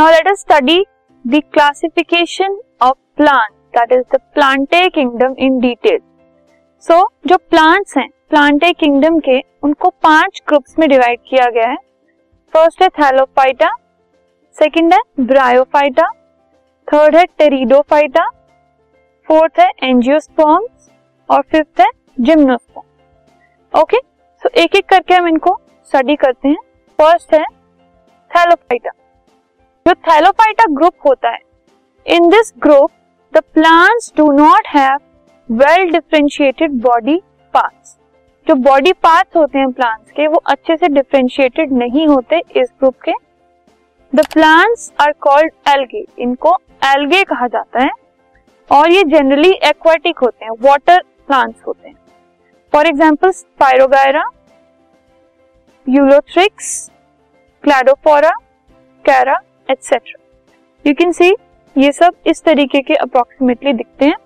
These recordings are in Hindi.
Now let us study the classification of plant that is the Plantae kingdom in detail so जो प्लांट्स हैं प्लांटे किंगडम के, उनको पाँच ग्रुप्स में डिवाइड किया गया है। फ़र्स्ट है थैलोफाइटा सेकंड है ब्रायोफाइटा थर्ड है टेरिडोफाइटा फोर्थ है एंजियोस्पर्म्स और फिफ्थ है जिम्नोस्पर्म ओके सो एक एक करके हम इनको स्टडी करते हैं। फ़र्स्ट है थैलोफाइटा जो थैलोफाइटा ग्रुप होता है। In this group the plants do not have well differentiated body parts जो बॉडी पार्ट्स होते हैं प्लांट्स के, वो अच्छे से डिफरेंशिएटेड नहीं होते इस ग्रुप के। The plants are called algae इनको एल्गे कहा जाता है। और ये जनरली एक्वाटिक होते हैं वाटर प्लांट्स होते हैं। For example Spirogyra Ulothrix Cladophora Chara etcetera you can see ये सब इस तरीके के अप्रोक्सीमेटली दिखते हैं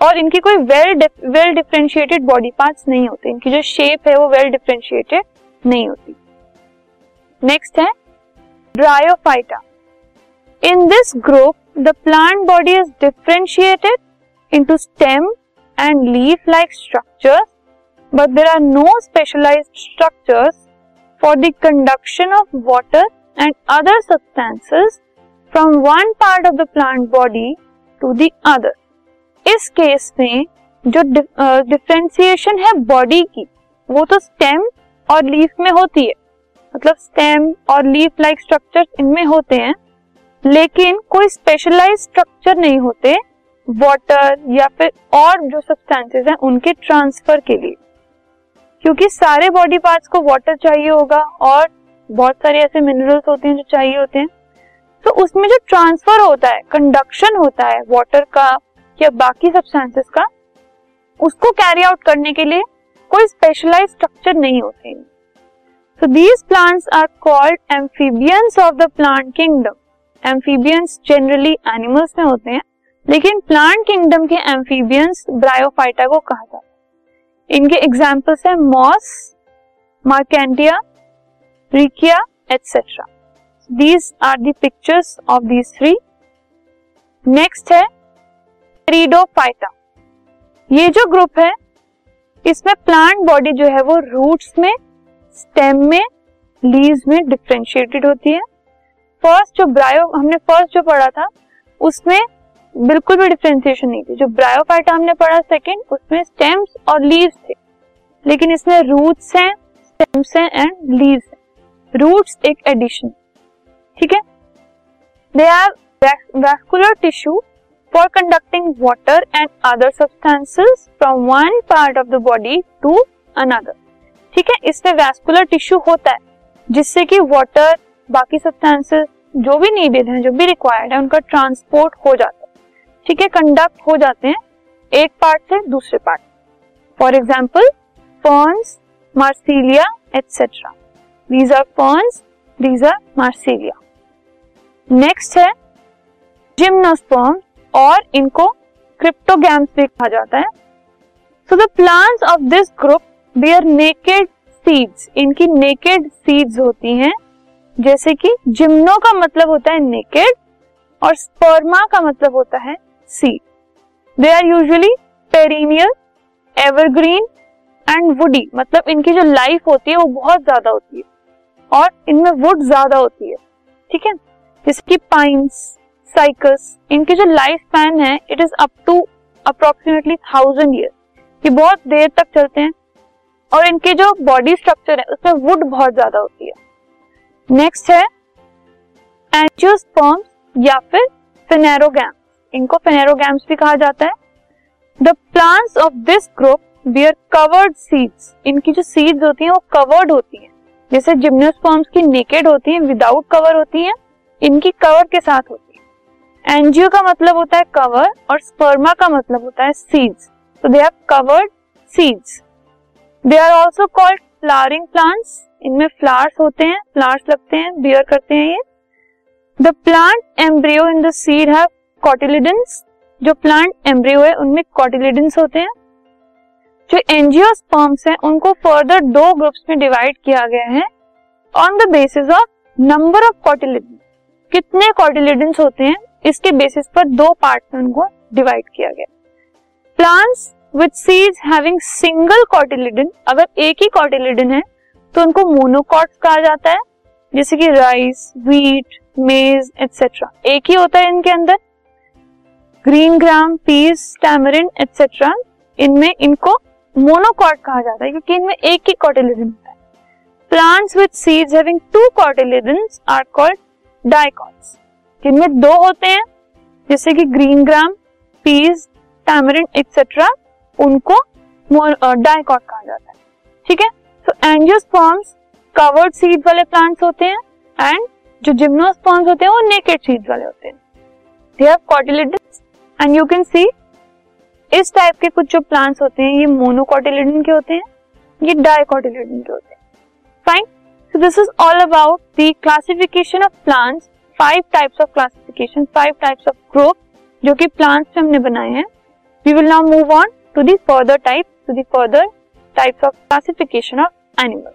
और इनकी कोई well well differentiated body parts नहीं होते। इनकी जो शेप है वो वेल डिफ्रेंशिएटेड नहीं होती। नेक्स्ट है Bryophyta in this group the plant body is differentiated into stem and leaf like structures but there are no specialised structures for the conduction of water and other substances from one part of the plant body to the other इस केस में जो डिफ्रेंसिएशन है बॉडी की, वो तो स्टेम और लीफ में होती है। मतलब स्टेम और लीफ लाइक स्ट्रक्चर इनमें होते हैं, लेकिन कोई स्पेशलाइज स्ट्रक्चर नहीं होते वाटर या फिर और जो सब्सटेंसेस हैं उनके ट्रांसफ़र के लिए। क्योंकि सारे बॉडी पार्ट्स को वाटर चाहिए होगा और बहुत सारे ऐसे मिनरल्स होते हैं जो चाहिए होते हैं। तो उसमें जो ट्रांसफ़र होता है कंडक्शन होता है वाटर का या बाकी सब्सटेंसेस का, उसको कैरी आउट करने के लिए कोई स्पेशलाइज स्ट्रक्चर नहीं होते। So these plants are called amphibians of the plant kingdom amphibians generally animals में होते हैं, लेकिन प्लांट किंगडम के एम्फीबियंस ब्रायोफाइटा को कहा जाता है। इनके एग्जाम्पल्स है moss marchantia riccia etcetera these are pictures of these three next है रीडोफाइटा ये जो ग्रुप है, इसमें प्लांट बॉडी जो है वो रूट्स में स्टेम में लीव्स में डिफ्रेंशिएटेड होती है. फ़र्स्ट जो ब्रायो हमने फ़र्स्ट जो पढ़ा था, उसमें बिल्कुल भी डिफ्रेंसिएशन नहीं थी. जो ब्रायोफाइटा हमने पढ़ा सेकंड उसमें स्टेम्स और लीव्स थे. लेकिन इसमें रूट्स हैं स्टेम्स हैं एंड लीव्स हैं. रूट्स एक एडिशन ठीक है? They have vascular tissue for conducting water and other substances from one part of the body to another ठीक है? इसमें वैस्कुलर टिश्यू होता है, जिससे कि वाटर बाकी सब्सटेंसेस जो भी नीडेड है, जो भी रिक्वायर्ड है, उनका ट्रांसपोर्ट हो जाता है। ठीक है? कंडक्ट हो जाते हैं, एक पार्ट से दूसरे part for example ferns marsilea etcetera these are ferns these are marsilea next है जिम्नोस्पर्म और इनको क्रिप्टोगैम्स भी कहा जाता है। So the plants of this group bear naked seeds इनकी नेकेड सीड्स होती हैं। जैसे कि जिम्नो का मतलब होता है नेकेड और स्पर्मा का मतलब होता है seed they are usually perennial evergreen and woody मतलब इनकी जो लाइफ होती है, वो बहुत ज़्यादा होती है। और इनमें वुड ज़्यादा होती है, ठीक है? जैसे कि पाइन्स साइकस इनकी जो लाइफ स्पैन है it is up to approximately thousand year ये बहुत देर तक चलते हैं और इनके जो बॉडी स्ट्रक्चर है, उसमें वुड बहुत ज़्यादा होती है। नेक्स्ट है एंजियोस्पर्म्स या फिर फेनेरोगैम्स इनको फेनेरोगैम्स भी कहा जाता है। The plants of this group bear covered seeds इनकी जो सीड्स होती हैं, वो कवर्ड होती हैं। जैसे जिम्नोस्पर्म्स की नेकेड होती हैं विदाउट कवर होती हैं, इनकी कवर के साथ होती है। एनजीओ का मतलब होता है कवर और स्पर्मा का मतलब होता है सीड्स तो they have covered seeds they are also called flowering plants इनमें फ्लावर्स होते हैं फ्लावर्स लगते हैं बियर करते हैं ये। The plant embryo in the seed cotyledons जो प्लांट एम्ब्रियो है, उनमें कॉटिलिडेंस होते हैं। जो एंजियोस्पर्म्स हैं, उनको फर्दर दो ग्रुप्स में डिवाइड किया गया है on the basis of number of cotyledons कितने कॉटिलिडन्स होते हैं, इसके बेसिस पर दो पार्ट में उनको डिवाइड किया गया। Plants with seeds having single cotyledon अगर एक ही कॉटिलिडन है तो उनको मोनोकॉट्स कहा जाता है, जैसे कि राइस व्हीट मेज एक्सेट्रा एक ही होता है इनके अंदर। Green gram peas tamarind etcetera इनमें इनको मोनोकॉट कहा जाता है, क्योंकि इनमें एक ही कॉटिलिडन होता है। Plants with seeds having two cotyledons are called dicots जिनमें दो होते हैं, जैसे कि green gram peas tamarind etcetera उनको डाइकॉट कहा जाता है। ठीक है? तो एंजियोस्पर्म्स कवर्ड सीड वाले प्लांट्स होते हैं एंड जो जिम्नोस्पर्म्स होते हैं, वो नेकेड सीड वाले होते हैं। They have cotyledons and you can see इस टाइप के कुछ जो प्लांट्स होते हैं, ये मोनोकॉटिलिडन के होते हैं, ये डाइकॉटिलिडन के होते हैं। Fine so this is all about the classification of plants five types of classification five types of group जो कि प्लांट्स हमने बनाए हैं। We will now move on to the further type to the further types of classification of animals